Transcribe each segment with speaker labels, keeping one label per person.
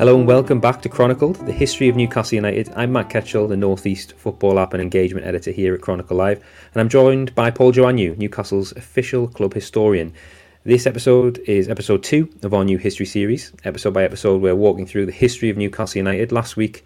Speaker 1: Hello and welcome back to Chronicled, the history of Newcastle United. I'm Matt Ketchell, the Northeast Football App and Engagement Editor here at Chronicle Live, and I'm joined by Paul Joannou, Newcastle's official club historian. This episode is episode two of our new history series. Episode by episode, we're walking through the history of Newcastle United. Last week,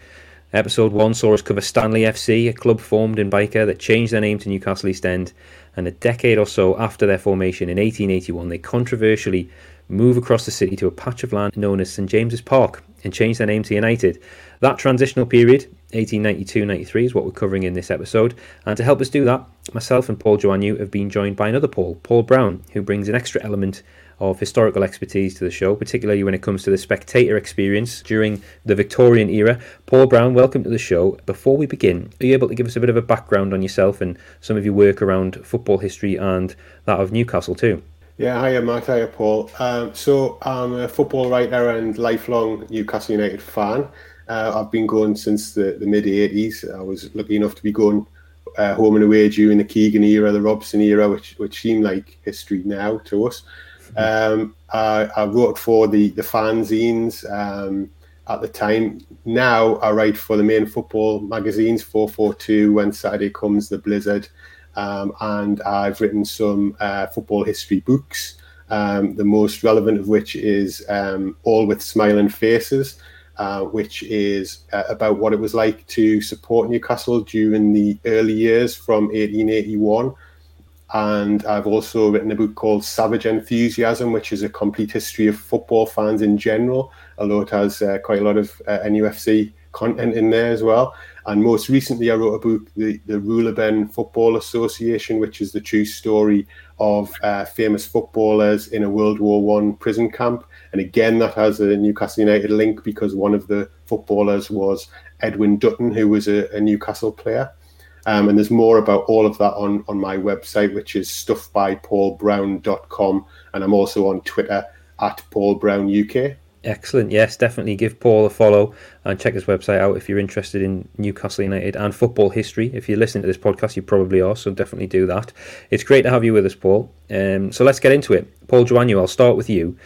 Speaker 1: episode one saw us cover Stanley FC, a club formed in Byker that changed their name to Newcastle East End, and a decade or so after their formation in 1881, they controversially move across the city to a patch of land known as St James's Park and change their name to United. That transitional period, 1892-93, is what we're covering in this episode. And to help us do that, myself and Paul Joannou have been joined by another Paul, Paul Brown, who brings an extra element of historical expertise to the show, particularly when it comes to the spectator experience during the Victorian era. Paul Brown, welcome to the show. Before we begin, are you able to give us a bit of a background on yourself and some of your work around football history and that of Newcastle too?
Speaker 2: Yeah, hiya Matt, hiya Paul. Um, so I'm a football writer and lifelong Newcastle United fan. Uh, I've been going since the, the mid 80s. I was lucky enough to be going uh, home and away during the Keegan era, the Robson era, which which seemed like history now to us. Um, I, I, wrote for the the fanzines um, at the time. Now I write for the main football magazines, 442, When Saturday Comes, The Blizzard, um, and I've written some uh, football history books. Um, the most relevant of which is um, All with Smiling Faces, uh, which is uh, about what it was like to support Newcastle during the early years from 1881. And I've also written a book called Savage Enthusiasm, which is a complete history of football fans in general, although it has uh, quite a lot of uh, NUFC content in there as well. And most recently, I wrote a book, the, the Ruhleben Football Association, which is the true story of uh, famous footballers in a World War One prison camp. And again, that has a Newcastle United link because one of the footballers was Edwin Dutton, who was a, a Newcastle player. Um, and there's more about all of that on, on my website, which is stuffbypaulbrown.com. And I'm also on Twitter at paulbrownuk.
Speaker 1: Excellent. Yes, definitely give Paul a follow and check his website out if you're interested in Newcastle United and football history. If you're listening to this podcast, you probably are, so definitely do that. It's great to have you with us, Paul. Um, so let's get into it. Paul Joannou, I'll start with you.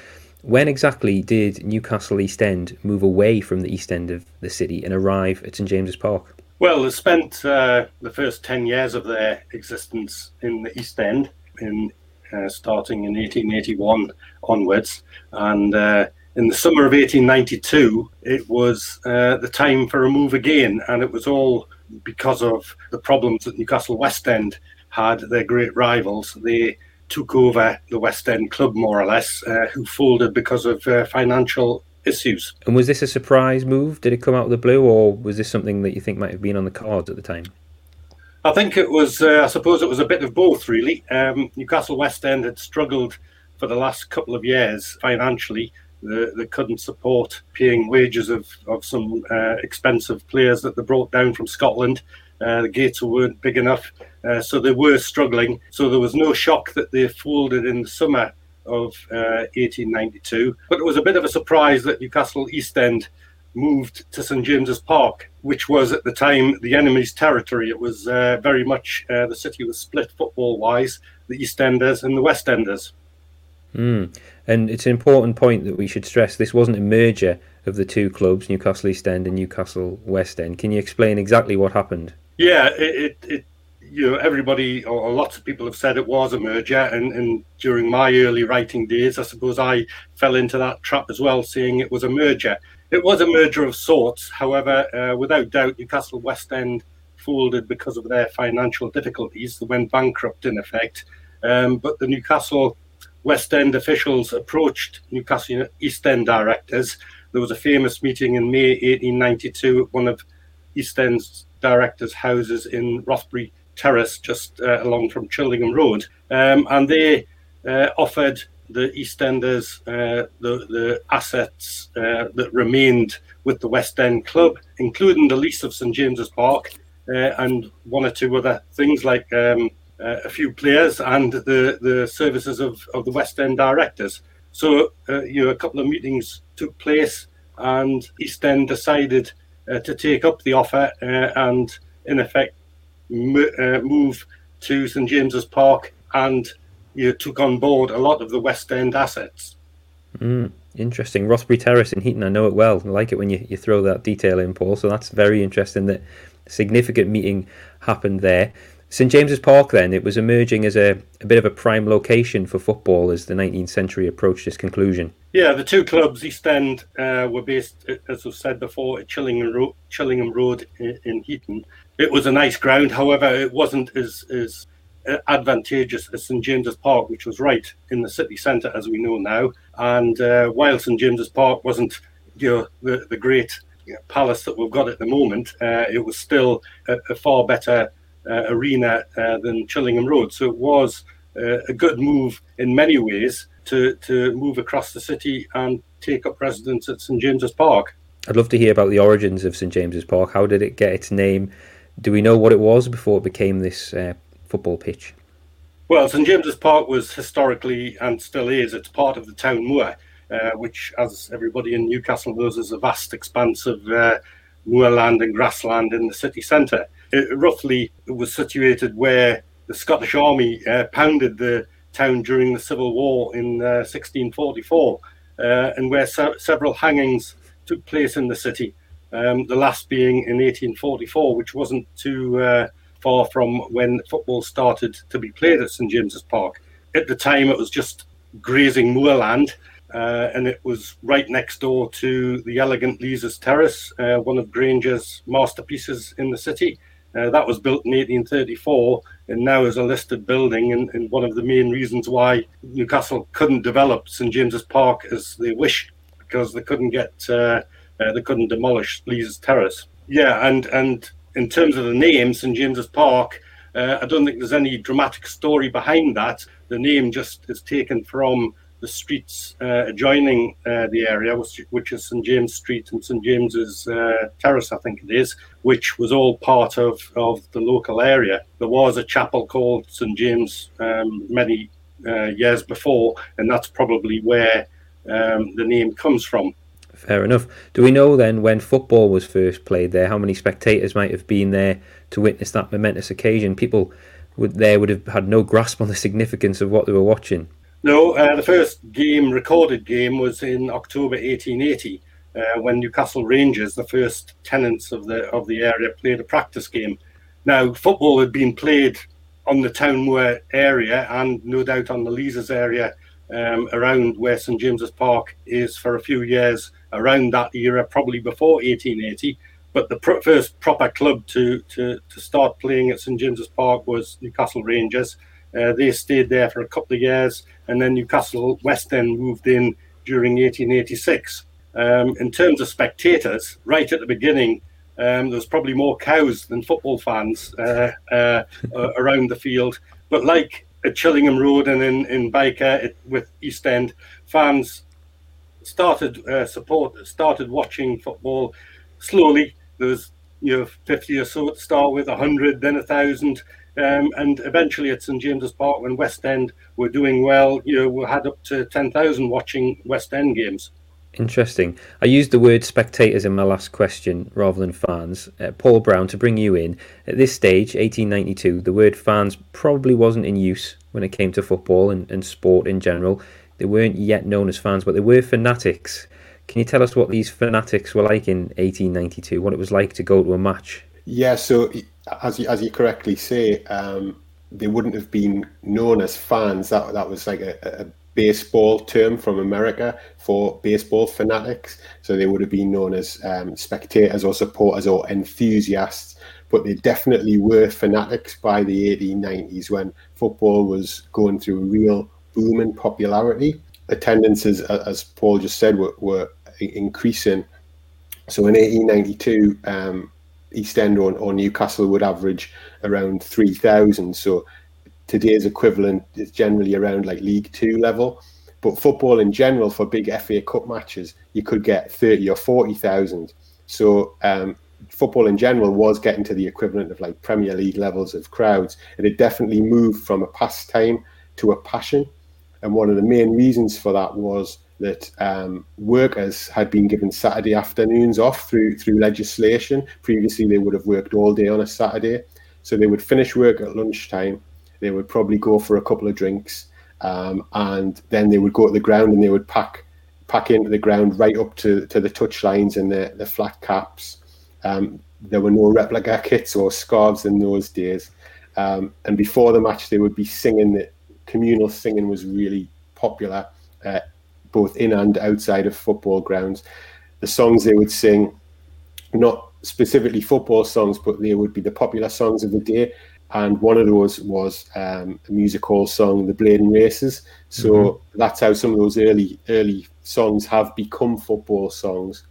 Speaker 1: When exactly did Newcastle East End move away from the east end of the city and arrive at St James's Park?
Speaker 3: Well, they spent uh, the first 10 years of their existence in the East End, in, uh, starting in 1881 onwards. And uh, in the summer of 1892, it was uh, the time for a move again, and it was all because of the problems that Newcastle West End had. Their great rivals, they took over the West End club more or less, uh, who folded because of uh, financial issues.
Speaker 1: And was this a surprise move? Did it come out of the blue, or was this something that you think might have been on the cards at the time?
Speaker 3: I think it was. Uh, I suppose it was a bit of both, really. Um, Newcastle West End had struggled for the last couple of years financially they, couldn't support paying wages of, of some uh, expensive players that they brought down from Scotland. Uh, the gates weren't big enough, uh, so they were struggling. So there was no shock that they folded in the summer of 1892. Uh, but it was a bit of a surprise that Newcastle East End moved to St James's Park, which was at the time the enemy's territory. It was uh, very much uh, the city was split football wise, the East Enders and the West Enders.
Speaker 1: Mm. And it's an important point that we should stress this wasn't a merger of the two clubs, Newcastle East End and Newcastle West End. Can you explain exactly what happened?
Speaker 3: Yeah, it, it, it you know, everybody or lots of people have said it was a merger, and, and during my early writing days, I suppose I fell into that trap as well, seeing it was a merger. It was a merger of sorts. However, uh, without doubt, Newcastle West End folded because of their financial difficulties. They went bankrupt in effect. Um, but the Newcastle West End officials approached Newcastle East End directors. There was a famous meeting in May 1892 at one of East End's directors' houses in Rothbury Terrace, just uh, along from Chillingham Road, um, and they uh, offered the EastEnders uh, the the assets uh, that remained with the West End club, including the lease of St James's Park uh, and one or two other things like um, uh, a few players and the the services of, of the West End directors. So you know a couple of meetings took place, and East End decided to take up the offer and in effect uh, move to St James's Park and you took on board a lot of the West End assets.
Speaker 1: Mm, interesting. Rothbury Terrace in Heaton, I know it well. I like it when you, you throw that detail in, Paul. So that's very interesting that significant meeting happened there. St James's Park, then, it was emerging as a, a bit of a prime location for football as the 19th century approached its conclusion.
Speaker 3: Yeah, the two clubs, East End, uh, were based, as I've said before, at Chillingham, Chillingham Road in, in Heaton, it was a nice ground. However, it wasn't as as advantageous as St James's Park, which was right in the city centre, as we know now. And uh, while St James's Park wasn't you know, the the great palace that we've got at the moment, uh, it was still a, a far better uh, arena uh, than Chillingham Road. So it was uh, a good move in many ways to to move across the city and take up residence at St James's Park.
Speaker 1: I'd love to hear about the origins of St James's Park. How did it get its name? Do we know what it was before it became this uh, football pitch?
Speaker 3: Well, St James's Park was historically and still is. It's part of the town moor, uh, which, as everybody in Newcastle knows, is a vast expanse of uh, moorland and grassland in the city centre. It, roughly, was situated where the Scottish Army uh, pounded the town during the Civil War in 1644, uh, uh, and where se- several hangings took place in the city um, the last being in 1844, which wasn't too uh, far from when football started to be played at St James's Park. At the time, it was just grazing moorland, uh, and it was right next door to the elegant Leazes Terrace, uh, one of Grainger's masterpieces in the city. Uh, that was built in 1834 and now is a listed building, and, and one of the main reasons why Newcastle couldn't develop St James's Park as they wished because they couldn't get uh, uh, they couldn't demolish Leazes Terrace. Yeah, and and in terms of the name, St James's Park, uh, I don't think there's any dramatic story behind that. The name just is taken from the streets uh, adjoining uh, the area, which, which, is St James Street and St James's uh, Terrace, I think it is, which was all part of, of the local area. There was a chapel called St James um, many years before, and that's probably where um, the name comes from.
Speaker 1: Fair enough. Do we know then when football was first played there, how many spectators might have been there to witness that momentous occasion? People would there would have had no grasp on the significance of what they were watching.
Speaker 3: No, uh, the first game, recorded game, was in October 1880 uh, when Newcastle Rangers, the first tenants of the of the area, played a practice game. Now, football had been played on the town moor area and no doubt on the Leazes area um, around where St James's Park is for a few years around that era, probably before 1880. But the pr- first proper club to, to, to start playing at St James's Park was Newcastle Rangers. Uh, they stayed there for a couple of years, and then Newcastle West End moved in during 1886. Um, in terms of spectators, right at the beginning, um, there was probably more cows than football fans uh, uh, around the field. But like at Chillingham Road and in, in Byker it, with East End, fans started uh, support, started watching football slowly. There was you know 50 or so to start with, 100, then a thousand, um, and eventually at St James's Park when West End were doing well, you know we had up to 10,000 watching West End games.
Speaker 1: Interesting. I used the word spectators in my last question rather than fans. Uh, Paul Brown, to bring you in, at this stage, 1892, the word fans probably wasn't in use when it came to football and, and sport in general. They weren't yet known as fans, but they were fanatics. Can you tell us what these fanatics were like in 1892? What it was like to go to a match?
Speaker 2: Yeah, so as you, as you correctly say, um, they wouldn't have been known as fans. That that was like a, a baseball term from America for baseball fanatics. So they would have been known as um, spectators or supporters or enthusiasts. But they definitely were fanatics by the 1890s when football was going through a real boom in popularity. Attendances, as Paul just said, were, were increasing. So in 1892, um, East End or, or Newcastle would average around 3,000. So today's equivalent is generally around like League Two level. But football in general, for big FA Cup matches, you could get 30 or 40,000. So um, football in general was getting to the equivalent of like Premier League levels of crowds. And it had definitely moved from a pastime to a passion. And one of the main reasons for that was that um, workers had been given Saturday afternoons off through through legislation. Previously, they would have worked all day on a Saturday, so they would finish work at lunchtime. They would probably go for a couple of drinks, um, and then they would go to the ground and they would pack pack into the ground right up to, to the touch lines and the, the flat caps. Um, there were no replica kits or scarves in those days. Um, and before the match, they would be singing. The communal singing was really popular. Uh, both in and outside of football grounds. The songs they would sing, not specifically football songs, but they would be the popular songs of the day. And one of those was um, a music hall song, "The Blaydon Races." So mm-hmm. that's how some of those early early songs have become football songs.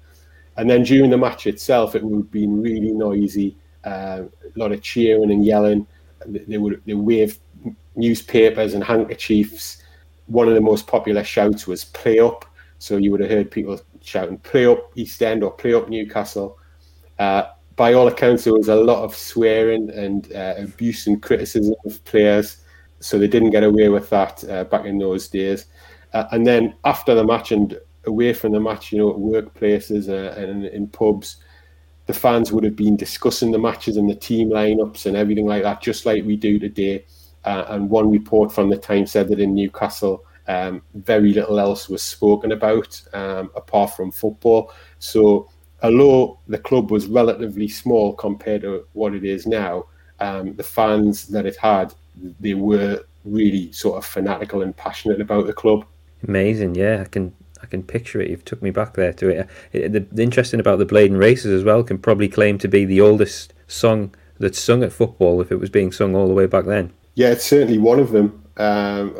Speaker 2: And then during the match itself, it would have been really noisy, uh, a lot of cheering and yelling. They would they wave newspapers and handkerchiefs one of the most popular shouts was play up. So you would have heard people shouting play up East End or play up Newcastle. Uh, by all accounts, there was a lot of swearing and uh, abuse and criticism of players. So they didn't get away with that uh, back in those days. Uh, and then after the match and away from the match, you know, at workplaces uh, and in pubs, the fans would have been discussing the matches and the team lineups and everything like that, just like we do today. Uh, and one report from the Times said that in Newcastle, um, very little else was spoken about um, apart from football. So, although the club was relatively small compared to what it is now, um, the fans that it had, they were really sort of fanatical and passionate about the club.
Speaker 1: Amazing, yeah, I can I can picture it. You've took me back there to it. it the, the interesting about the Blaydon Races as well can probably claim to be the oldest song that's sung at football if it was being sung all the way back then.
Speaker 2: Yeah, it's certainly one of them. Um,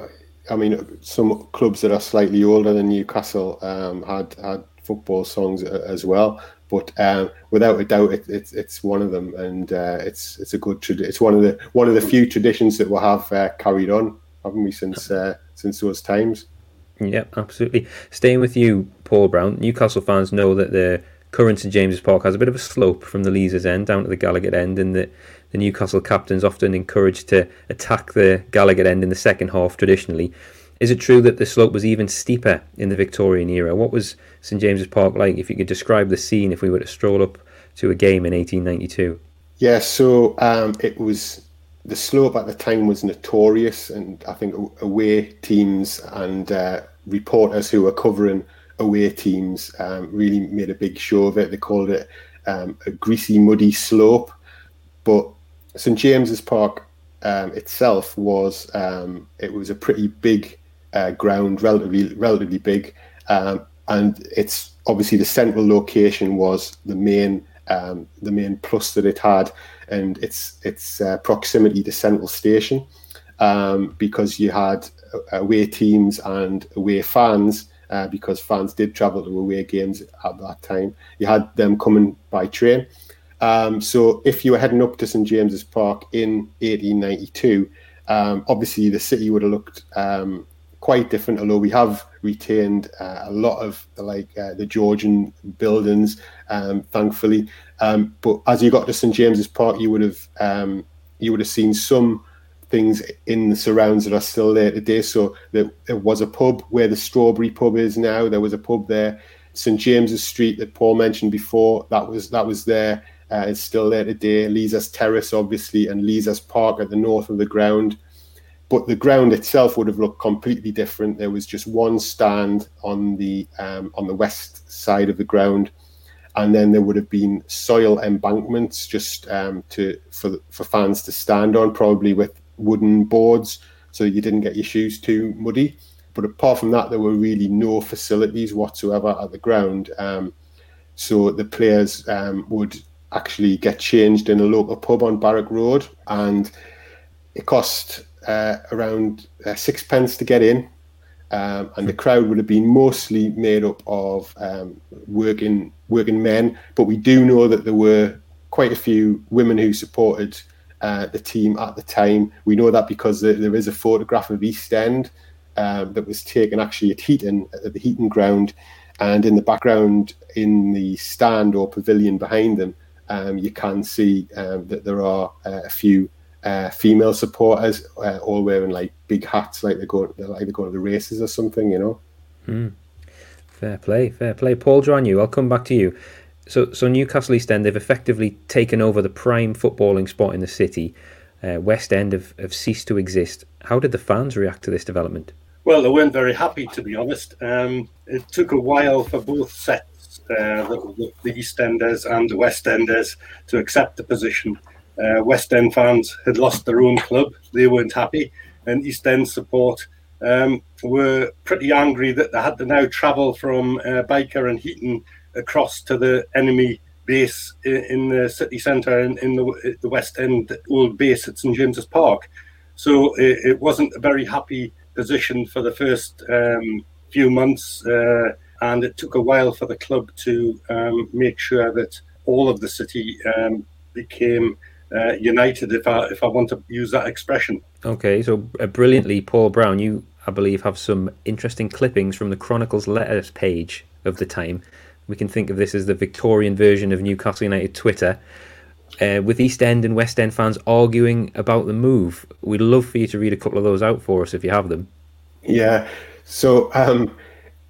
Speaker 2: I mean, some clubs that are slightly older than Newcastle um, had had football songs as well, but um, without a doubt, it, it's it's one of them, and uh, it's it's a good tradition. It's one of the one of the few traditions that we'll have uh, carried on, haven't we, since uh, since those times?
Speaker 1: Yep, absolutely. Staying with you, Paul Brown. Newcastle fans know that the current St James's Park has a bit of a slope from the Leazes end down to the Gallowgate end, and that the Newcastle captains often encouraged to attack the Gallowgate end in the second half traditionally. Is it true that the slope was even steeper in the Victorian era? What was St James's Park like? If you could describe the scene if we were to stroll up to a game in 1892.
Speaker 2: Yeah, so um, it was the slope at the time was notorious, and I think away teams and uh, reporters who were covering away teams um, really made a big show of it. They called it um, a greasy, muddy slope. But St James's Park um, itself was um, it was a pretty big uh, ground, relatively relatively big, um, and it's obviously the central location was the main um, the main plus that it had, and its its uh, proximity to Central Station, because you had away teams and away fans. Uh, because fans did travel to away games at that time, you had them coming by train, um, so if you were heading up to St James's Park in 1892, um, obviously the city would have looked um, quite different. Although we have retained uh, a lot of like uh, the Georgian buildings, um, thankfully. Um, but as you got to St James's Park, you would have um, you would have seen some things in the surrounds that are still there today. So there, there was a pub where the Strawberry Pub is now. There was a pub there. St James's Street that Paul mentioned before. That was that was there. Uh, it's still there today. Leazes Terrace, obviously, and Leazes Park at the north of the ground. But the ground itself would have looked completely different. There was just one stand on the um, on the west side of the ground, and then there would have been soil embankments just um, to for for fans to stand on, probably with wooden boards, so you didn't get your shoes too muddy. But apart from that, there were really no facilities whatsoever at the ground. Um, so the players um, would actually get changed in a local pub on Barrack Road, and it cost uh, around uh, sixpence to get in. Um, and the crowd would have been mostly made up of um, working working men, but we do know that there were quite a few women who supported uh, the team at the time. We know that because there, is a photograph of East End uh, that was taken actually at Heaton, at the Heaton ground, and in the background, in the stand or pavilion behind them, um, you can see um, that there are uh, a few uh, female supporters uh, all wearing like big hats, like they're going, like they're going to the races or something, you know.
Speaker 1: Mm. Fair play, fair play. Paul Joannou. I'll come back to you. So, so Newcastle East End, they've effectively taken over the prime footballing spot in the city. Uh, West End have, have ceased to exist. How did the fans react to this development?
Speaker 3: Well, they weren't very happy, to be honest. Um, it took a while for both sets, uh, the, the, East Enders and the West Enders, to accept the position. Uh, West End fans had lost their own club; they weren't happy, and East End support um, were pretty angry that they had to now travel from uh, Byker and Heaton across to the enemy base in, the city centre in, in the, the, West End old base at St James's Park. So it, it wasn't a very happy position for the first um, few months, uh, and it took a while for the club to um, make sure that all of the city um, became uh, united, if I if I want to use that expression.
Speaker 1: Okay, so uh, brilliantly, Paul Brown, you I believe have some interesting clippings from the Chronicles letters page of the time. We can think of this as the Victorian version of Newcastle United Twitter. Uh, with East End and West End fans arguing about the move. We'd love for you to read a couple of those out for us if you have them.
Speaker 2: Yeah. So um,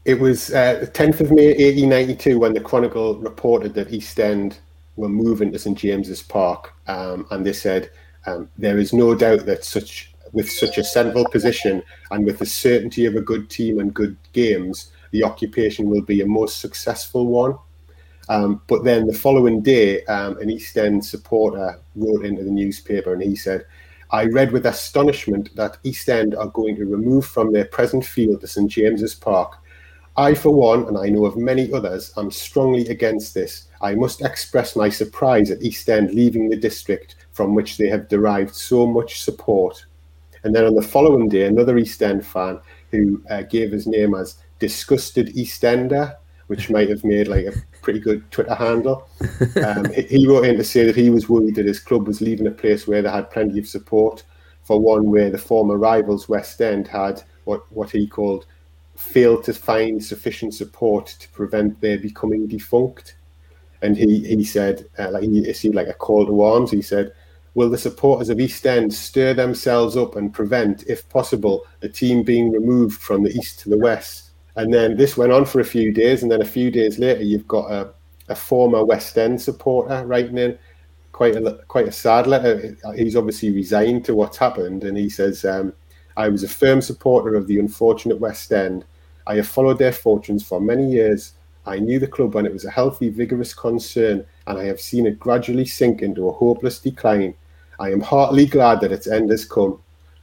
Speaker 2: it was uh, the 10th of May 1892 when the Chronicle reported that East End were moving to St James's Park, um, and they said um, there is no doubt that such with such a central position and with the certainty of a good team and good games, the occupation will be a most successful one. Um, but then the following day, um, an East End supporter wrote into the newspaper and he said, I read with astonishment that East End are going to remove from their present field to St James's Park. I, for one, and I know of many others, am strongly against this. I must express my surprise at East End leaving the district from which they have derived so much support. And then on the following day, another East End fan who uh, gave his name as Disgusted Eastender, which might have made like a pretty good Twitter handle. Um, he wrote in to say that he was worried that his club was leaving a place where they had plenty of support. For one, where the former rivals West End had what, what he called failed to find sufficient support to prevent their becoming defunct. And he, he said, uh, like he seemed like a call to arms. He said, Will the supporters of East End stir themselves up and prevent, if possible, a team being removed from the east to the west? And then this went on for a few days, and then a few days later, you've got a, a former West End supporter writing in quite a quite a sad letter. He's obviously resigned to what's happened, and he says, um, "I was a firm supporter of the unfortunate West End. I have followed their fortunes for many years. I knew the club when it was a healthy, vigorous concern, and I have seen it gradually sink into a hopeless decline. I am heartily glad that its end has come.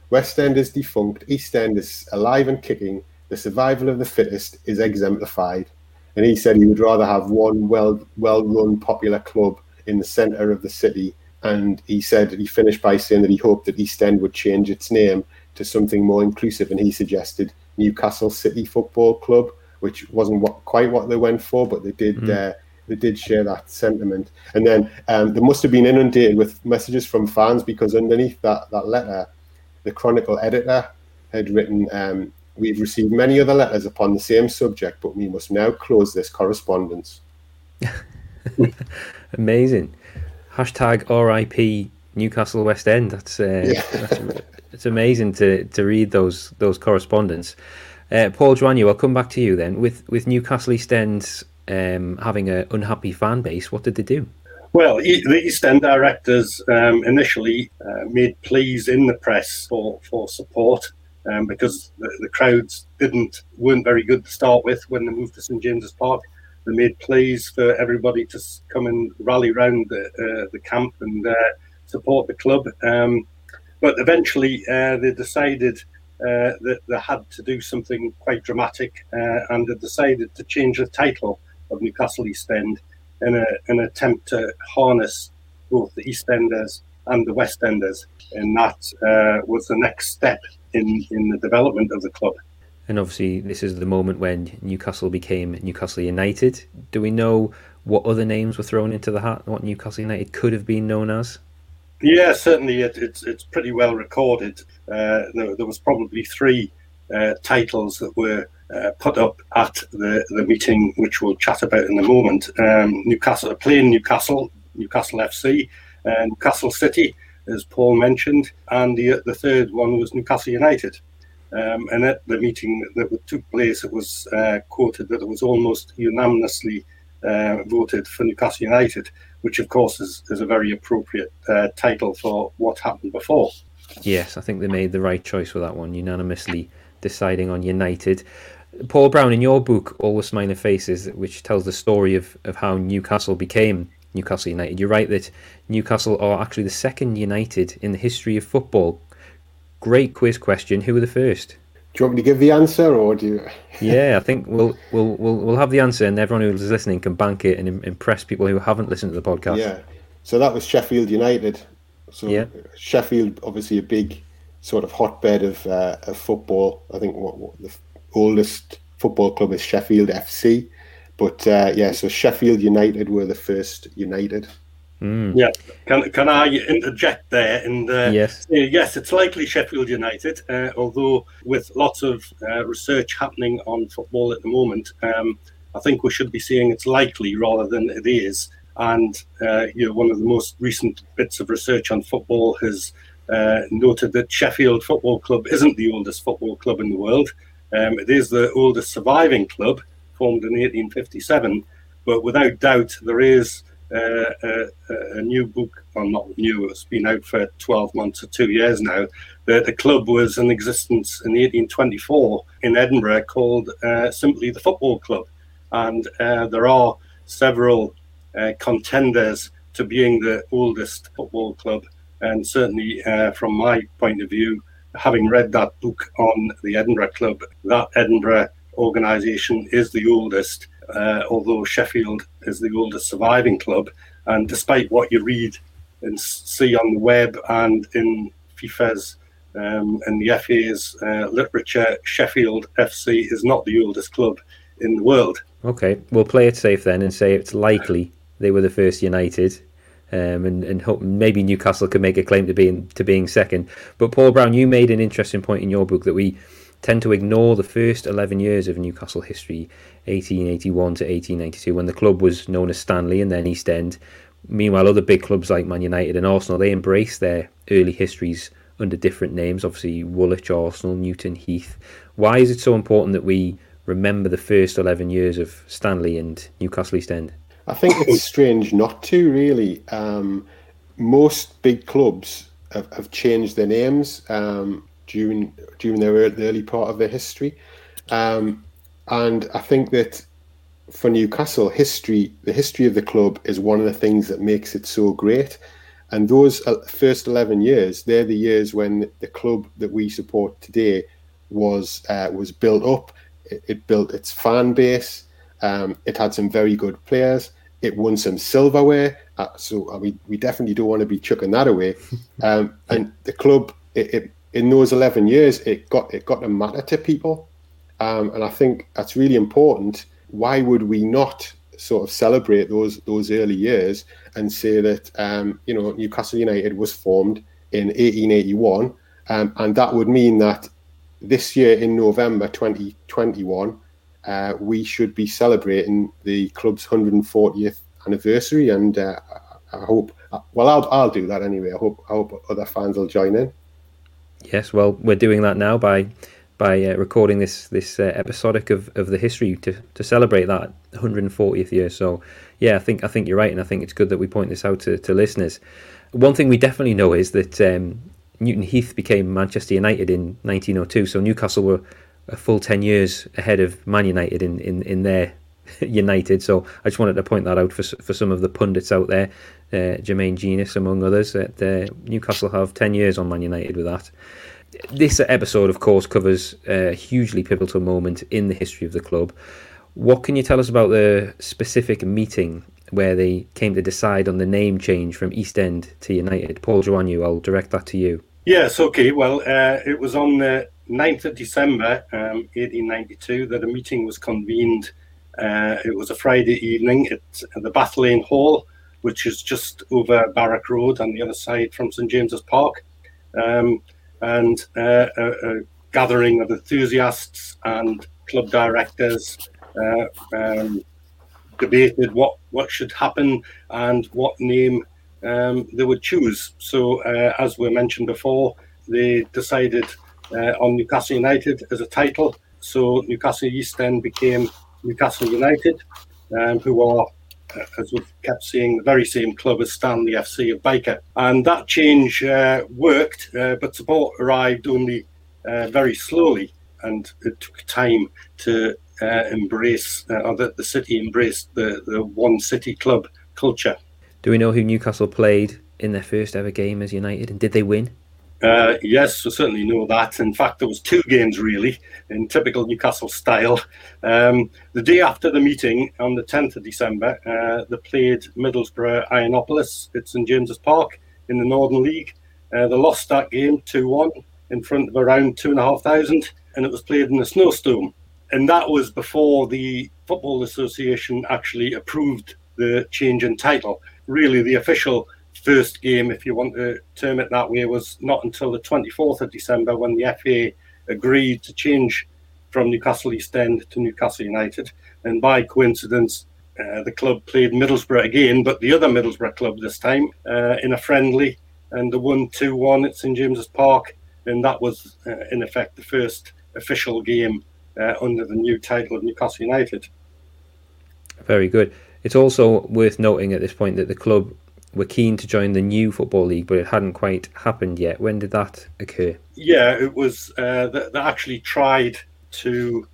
Speaker 2: West End is defunct, East End is alive and kicking." The survival of the fittest is exemplified. And he said he would rather have one well well run popular club in the centre of the city. And he said he finished by saying that he hoped that East End would change its name to something more inclusive. And he suggested Newcastle City Football Club, which wasn't what, quite what they went for, but they did. Mm. Uh, they did share that sentiment, and then um, they must have been inundated with messages from fans because underneath that that letter, the Chronicle editor had written, um, We've received many other letters upon the same subject, but we must now close this correspondence.
Speaker 1: Amazing. Hashtag RIP Newcastle West End. That's, uh, yeah. that's it's amazing to to read those those correspondence. Uh, Paul Joannou, I'll come back to you then. With with Newcastle East End um, having an unhappy fan base, what did they do?
Speaker 3: Well, the East End directors um, initially uh, made pleas in the press for, for support um, because the, the, crowds didn't weren't very good to start with when they moved to St James's Park. They made pleas for everybody to come and rally around the, uh, the camp and uh, support the club. Um, but eventually, uh, they decided uh, that they had to do something quite dramatic, uh, and they decided to change the title of Newcastle East End in a, an attempt to harness both the East Enders and the West Enders, and that uh, was the next step in, in the development of the club.
Speaker 1: And obviously, this is the moment when Newcastle became Newcastle United. Do we know what other names were thrown into the hat, and what Newcastle United could have been known as?
Speaker 3: Yeah, certainly it, it's it's pretty well recorded. Uh, there, there, was probably three uh, titles that were uh, put up at the, the meeting, which we'll chat about in a moment. Um, Newcastle, plain Newcastle, Newcastle FC, uh, Newcastle City, as Paul mentioned, and the the third one was Newcastle United. Um, and at the meeting that took place, it was uh, quoted that it was almost unanimously uh, voted for Newcastle United, which of course is, is a very appropriate uh, title for what happened before.
Speaker 1: Yes, I think they made the right choice with that one, unanimously deciding on United. Paul Brown, in your book, All the Smiling Faces, which tells the story of, of how Newcastle became Newcastle United, You're right that Newcastle are actually the second United in the history of football. Great quiz question. Who were the first?
Speaker 2: Do you want me to give the answer, or do you?
Speaker 1: yeah, I think we'll we'll we'll we'll have the answer, and everyone who's listening can bank it and impress people who haven't listened to the podcast.
Speaker 2: Yeah, so that was Sheffield United. So yeah. Sheffield, obviously a big sort of hotbed of uh, of football. I think what, what, the oldest football club is Sheffield FC, but uh, yeah, so Sheffield United were the first United.
Speaker 1: Mm.
Speaker 3: Yeah, can can I interject there? And uh,
Speaker 1: yes,
Speaker 3: yes, it's likely Sheffield United. Uh, although with lots of uh, research happening on football at the moment, um, I think we should be seeing it's likely rather than it is. And uh, you know, one of the most recent bits of research on football has uh, noted that Sheffield Football Club isn't the oldest football club in the world. Um, it is the oldest surviving club, formed in 1857. But without doubt, there is uh, a, a, new book, well, not new, it's been out for 12 months or two years now. The, the club was in existence in 1824 in Edinburgh called uh, simply the Football Club. And uh, there are several uh, contenders to being the oldest football club. And certainly, uh, from my point of view, having read that book on the Edinburgh Club, that Edinburgh organisation is the oldest uh, although Sheffield is the oldest surviving club. And despite what you read and see on the web and in FIFA's um, and the FA's uh, literature, Sheffield FC is not the oldest club in the world.
Speaker 1: Okay, we'll play it safe then and say it's likely they were the first United. Um, and, and hope maybe Newcastle could make a claim to being to being second. But Paul Brown, you made an interesting point in your book that we tend to ignore the first 11 years of Newcastle history, 1881 to 1892, when the club was known as Stanley and then East End. Meanwhile, other big clubs like Man United and Arsenal, they embrace their early histories under different names, obviously Woolwich, Arsenal, Newton, Heath. Why is it so important that we remember the first 11 years of Stanley and Newcastle East End?
Speaker 2: I think it's strange not to, really. Um, most big clubs have, have, changed their names. Um, during during their the early part of their history. Um, and I think that for Newcastle, history, the history of the club is one of the things that makes it so great. And those uh, first 11 years, they're the years when the club that we support today was uh, was built up. It, it, built its fan base. Um, it had some very good players. It won some silverware. Uh, so uh, we, we definitely don't want to be chucking that away. Um, and the club, it, it in those 11 years, it got it got to matter to people. Um, and I think that's really important. Why would we not sort of celebrate those those early years and say that um, you know Newcastle United was formed in 1881, um, and that would mean that this year in November 2021, uh, we should be celebrating the club's 140th anniversary, and uh, I hope well I'll I'll do that anyway. I hope I hope other fans will join in.
Speaker 1: Yes, well, we're doing that now by by uh, recording this this uh, episodic of, of the history to, to celebrate that 140th year. So, yeah, I think I think you're right, and I think it's good that we point this out to, to listeners. One thing we definitely know is that um, Newton Heath became Manchester United in 1902. So Newcastle were a full 10 years ahead of Man United in, in, in their United. So I just wanted to point that out for for some of the pundits out there, uh, Jermaine Jenas among others. That uh, Newcastle have ten years on Man United with that. This episode, of course, covers a hugely pivotal moment in the history of the club. What can you tell us about the specific meeting where they came to decide on the name change from East End to United? Paul Joannou, I'll direct that to you.
Speaker 3: Yes, okay. Well, uh, it was on the 9th of December um, 1892 that a meeting was convened Uh, it was a Friday evening at the Bath Lane Hall, which is just over Barrack Road on the other side from St James's Park. Um, and uh, a, a, gathering of enthusiasts and club directors uh, um, debated what, what should happen and what name um, they would choose. So, uh, as we mentioned before, they decided uh, on Newcastle United as a title. So, Newcastle East then became Newcastle United, um, who are, as we've kept seeing, the very same club as Stanley FC of Byker. And that change uh, worked, uh, but support arrived only uh, very slowly, and it took time to embrace, or that the city embraced the, the one city club culture.
Speaker 1: Do we know who Newcastle played in their first ever game as United, and did they win?
Speaker 3: Uh, yes, we certainly know that. In fact, there was two games really in typical Newcastle style. Um, the day after the meeting, on the 10th of December, uh, they played Middlesbrough Ironopolis at St James's Park in the Northern League. Uh, they lost that game 2-1 in front of around 2,500 and it was played in a snowstorm. And that was before the Football Association actually approved the change in title really the official first game, if you want to term it that way, was not until the 24th of December when the FA agreed to change from Newcastle East End to Newcastle United. And by coincidence, uh, the club played Middlesbrough again, but the other Middlesbrough club this time uh, in a friendly, and the won 2 1 at St James's Park. And that was, uh, in effect, the first official game uh, under the new title of Newcastle United.
Speaker 1: Very good. It's also worth noting at this point that the club were keen to join the new football league, but it hadn't quite happened yet. When did that occur?
Speaker 3: Yeah, it was uh, they, they actually tried to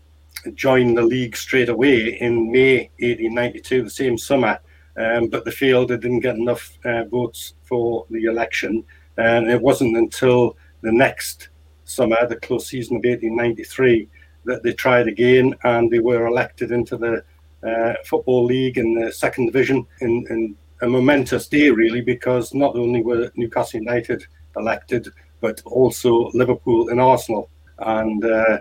Speaker 3: join the league straight away in May 1892, the same summer, um, but they failed. They didn't get enough uh, votes for the election, and it wasn't until the next summer, the close season of 1893, that they tried again, and they were elected into the uh, Football League in the second division in, in a momentous day, really, because not only were Newcastle United elected, but also Liverpool and Arsenal. And uh,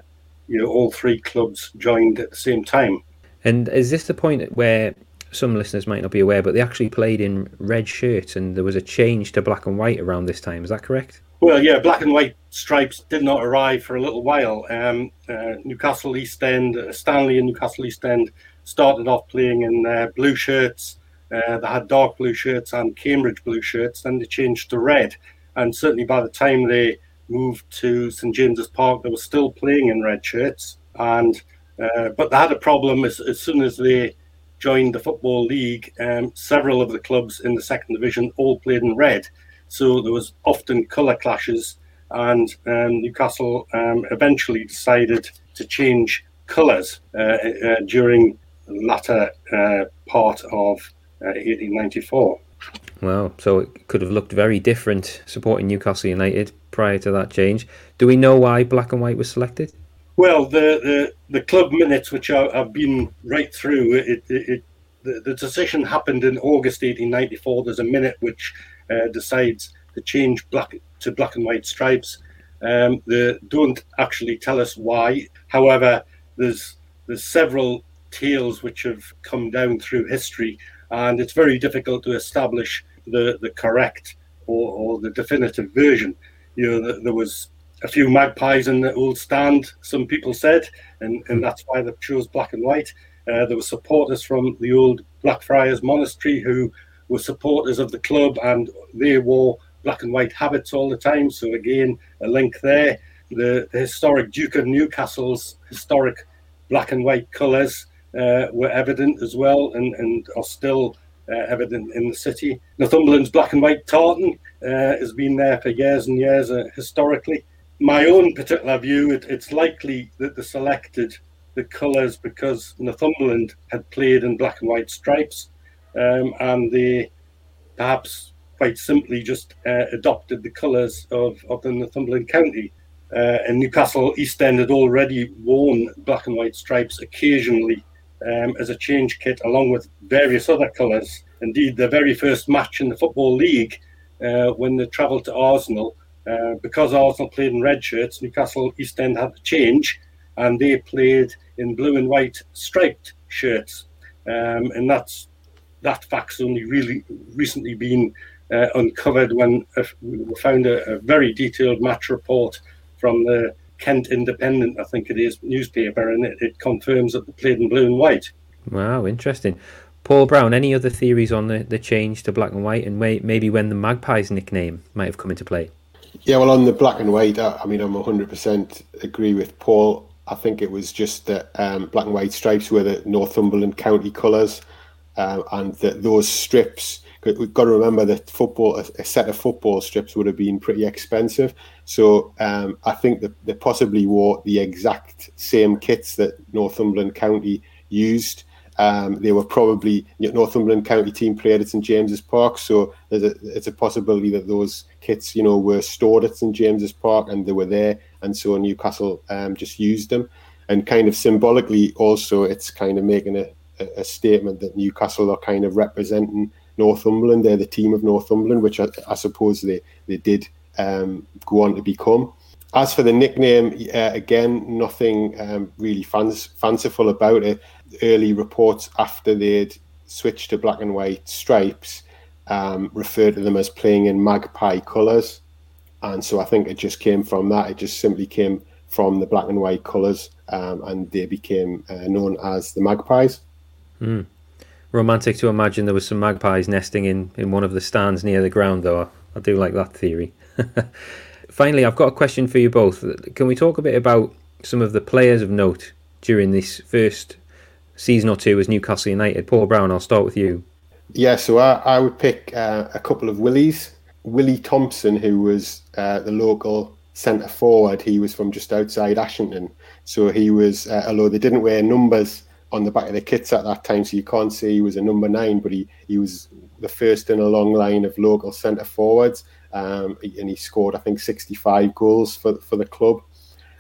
Speaker 3: you know, all three clubs joined at the same time.
Speaker 1: And is this the point where some listeners might not be aware, but they actually played in red shirts and there was a change to black and white around this time? Is that correct?
Speaker 3: Well, yeah, black and white stripes did not arrive for a little while. Um, uh, Newcastle East End, uh, Stanley and Newcastle East End started off playing in uh, blue shirts. Uh, they had dark blue shirts and Cambridge blue shirts. Then they changed to red. And certainly by the time they moved to St James's Park, they were still playing in red shirts. And uh, but they had a problem as, as soon as they joined the football league. Um, several of the clubs in the second division all played in red, so there was often colour clashes. And um, Newcastle um, eventually decided to change colours uh, uh, during latter uh, part of 1894. Uh,
Speaker 1: wow, so it could have looked very different supporting Newcastle United prior to that change. Do we know why black and white was selected?
Speaker 3: Well, the, the, the club minutes, which I, have been right through, it, it, it the, the, decision happened in August 1894. There's a minute which uh, decides to change black to black and white stripes. Um, they don't actually tell us why. However, there's there's several tales which have come down through history, and it's very difficult to establish the, the correct or, or the definitive version. You know, there was a few magpies in the old stand, some people said, and, and that's why they chose black and white. Uh, there were supporters from the old Blackfriars Monastery who were supporters of the club, and they wore black and white habits all the time. So again, a link there. The, the historic Duke of Newcastle's historic black and white colours were evident as well and, and are still uh, evident in the city. Northumberland's black and white tartan uh, has been there for years and years uh, historically. My own particular view, it, it's likely that they selected the colours because Northumberland had played in black and white stripes um, and they perhaps quite simply just uh, adopted the colours of, of the Northumberland county. Uh, and Newcastle East End had already worn black and white stripes occasionally um, as a change kit, along with various other colours. Indeed, the very first match in the Football League, uh, when they travelled to Arsenal, uh, because Arsenal played in red shirts, Newcastle East End had to change. and they played in blue and white striped shirts, um, and that's that fact's only really recently been uh, uncovered when we found a, a, very detailed match report from the Kent Independent, I think it is, newspaper, and it, it confirms that they played in blue and white.
Speaker 1: Wow, interesting. Paul Brown, any other theories on the, the change to black and white and may, maybe when the Magpies nickname might have come into play?
Speaker 2: Yeah, well, on the black and white, I, mean, I'm 100% agree with Paul. I think it was just that um, black and white stripes were the Northumberland county colours, uh, and that those strips. We've got to remember that football, a set of football strips would have been pretty expensive. So um, I think that they possibly wore the exact same kits that Northumberland County used. Um, they were probably Northumberland County team played at St James's Park, so there's a, it's a possibility that those kits, you know, were stored at St James's Park and they were there, and so Newcastle um, just used them. And kind of symbolically, also, it's kind of making a, a, statement that Newcastle are kind of representing Northumberland. They're the team of Northumberland, which I, I suppose they they did um, go on to become. As for the nickname, uh, again, nothing um, really fanciful about it. Early reports after they'd switched to black and white stripes um, referred to them as playing in magpie colours. And so I think it just came from that. It just simply came from the black and white colours, um, and they became uh, known as the magpies.
Speaker 1: Mm. Romantic to imagine there was some magpies nesting in, in one of the stands near the ground, though. I do like that theory. Finally, I've got a question for you both. Can we talk a bit about some of the players of note during this first season or two as Newcastle United? Paul Brown, I'll start with you.
Speaker 2: Yeah, so I, I would pick uh, a couple of Willies. Willie Thompson, who was uh, the local centre forward, he was from just outside Ashington. So he was, uh, although they didn't wear numbers on the back of the kits at that time, so you can't say he was a number nine, but he, he was the first in a long line of local centre forwards um, and he scored, I think, 65 goals for, for the club.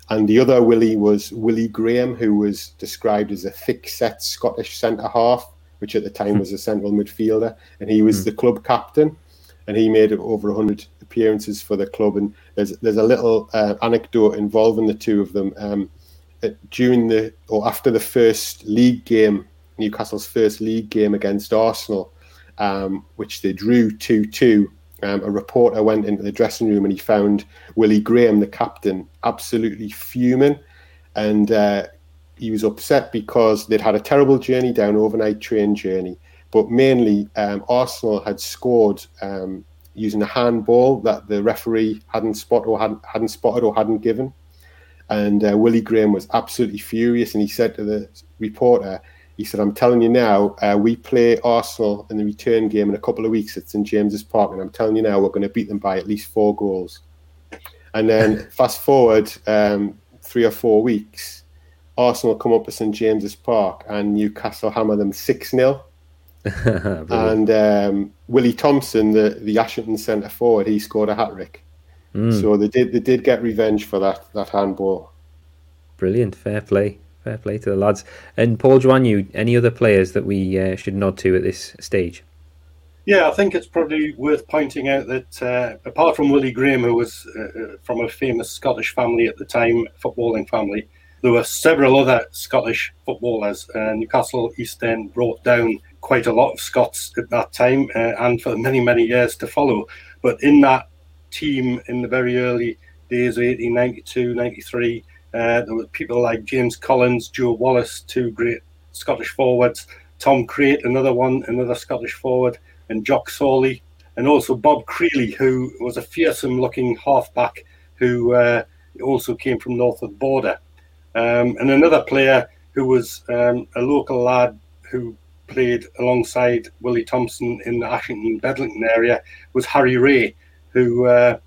Speaker 2: And the other Willie was Willie Graham, who was described as a thick-set Scottish centre half, which at the time was a central midfielder, and he was mm. the club captain, and he made over 100 appearances for the club. And there's there's a little uh, anecdote involving the two of them. Um, during the or after the first league game, Newcastle's first league game against Arsenal, um, which they drew two two um, a reporter went into the dressing room and he found Willie Graham, the captain, absolutely fuming. And uh, he was upset because they'd had a terrible journey down, overnight train journey. But mainly, um, Arsenal had scored um, using a handball that the referee hadn't spotted or hadn't, hadn't spotted or hadn't given. And uh, Willie Graham was absolutely furious. And he said to the reporter, he said, I'm telling you now, uh, we play Arsenal in the return game in a couple of weeks at St James's Park, and I'm telling you now, we're going to beat them by at least four goals. And then fast forward um, three or four weeks, Arsenal come up at St James's Park, and Newcastle hammer them 6 0. and um, Willie Thompson, the, the Ashington centre forward, he scored a hat trick. Mm. So they did they did get revenge for that that handball.
Speaker 1: Brilliant, fair play. Fair play to the lads. And Paul Joannou, any other players that we uh, should nod to at this stage?
Speaker 3: Yeah, I think it's probably worth pointing out that uh, apart from Willie Graham, who was uh, uh, from a famous Scottish family at the time, footballing family, there were several other Scottish footballers. Uh, Newcastle East End brought down quite a lot of Scots at that time uh, and for many, many years to follow. But in that team in the very early days of 1892, 93, uh, there were people like James Collins, Joe Wallace, two great Scottish forwards, Tom Crate, another one, another Scottish forward, and Jock Sorley, and also Bob Creilly, who was a fearsome looking halfback who uh, also came from north of the border. Um, and another player who was um, a local lad who played alongside Willie Thompson in the Ashington Bedlington area was Harry Reay, who uh,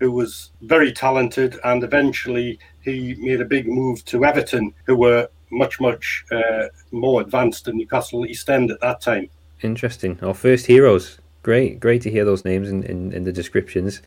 Speaker 3: who was very talented and eventually he made a big move to Everton, who were much, much uh, more advanced than Newcastle East End at that time.
Speaker 1: Interesting. Our first heroes. Great, great to hear those names in, in, in the descriptions.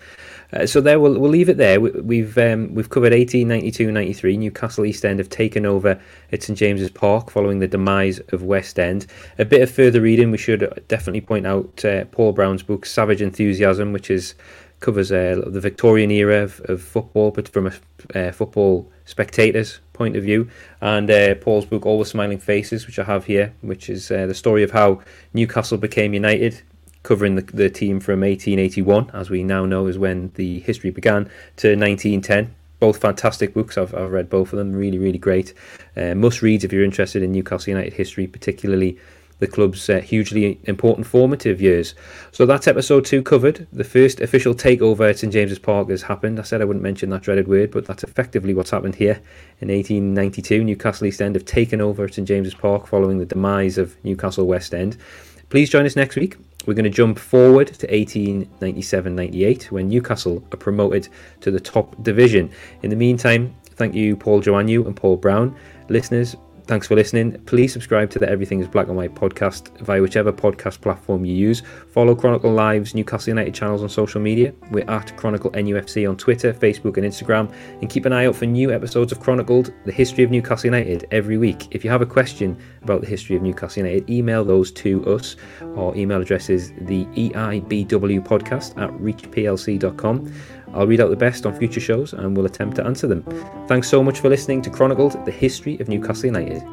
Speaker 1: Uh, so there, we'll, we'll leave it there. We, have um, we've covered 1892-93. Newcastle East End have taken over at St James's Park following the demise of West End. A bit of further reading, we should definitely point out uh, Paul Brown's book Savage Enthusiasm, which is covers uh, the Victorian era of, of football, but from a uh, football spectator's point of view. And uh, Paul's book, All the Smiling Faces, which I have here, which is uh, the story of how Newcastle became United, covering the, the team from 1881, as we now know is when the history began, to 1910 both fantastic books. I've, I've read both of them. Really, really great. Uh, must reads if you're interested in Newcastle United history, particularly the club's uh, hugely important formative years. So that's episode two covered. The first official takeover at St James's Park has happened. I said I wouldn't mention that dreaded word, but that's effectively what's happened here. In 1892, Newcastle East End have taken over St James's Park following the demise of Newcastle West End. Please join us next week. We're going to jump forward to 1897 98 when Newcastle are promoted to the top division. In the meantime, thank you, Paul Joannou and Paul Brown. Listeners, Thanks for listening. Please subscribe to the Everything is Black and White podcast via whichever podcast platform you use. Follow Chronicle Live's Newcastle United channels on social media. We're at Chronicle NUFC on Twitter, Facebook, and Instagram. And keep an eye out for new episodes of Chronicled, the history of Newcastle United, every week. If you have a question about the history of Newcastle United, email those to us. Our email address is the EIBW podcast at reachplc.com. I'll read out the best on future shows and will attempt to answer them. Thanks so much for listening to Chronicled, the history of Newcastle United.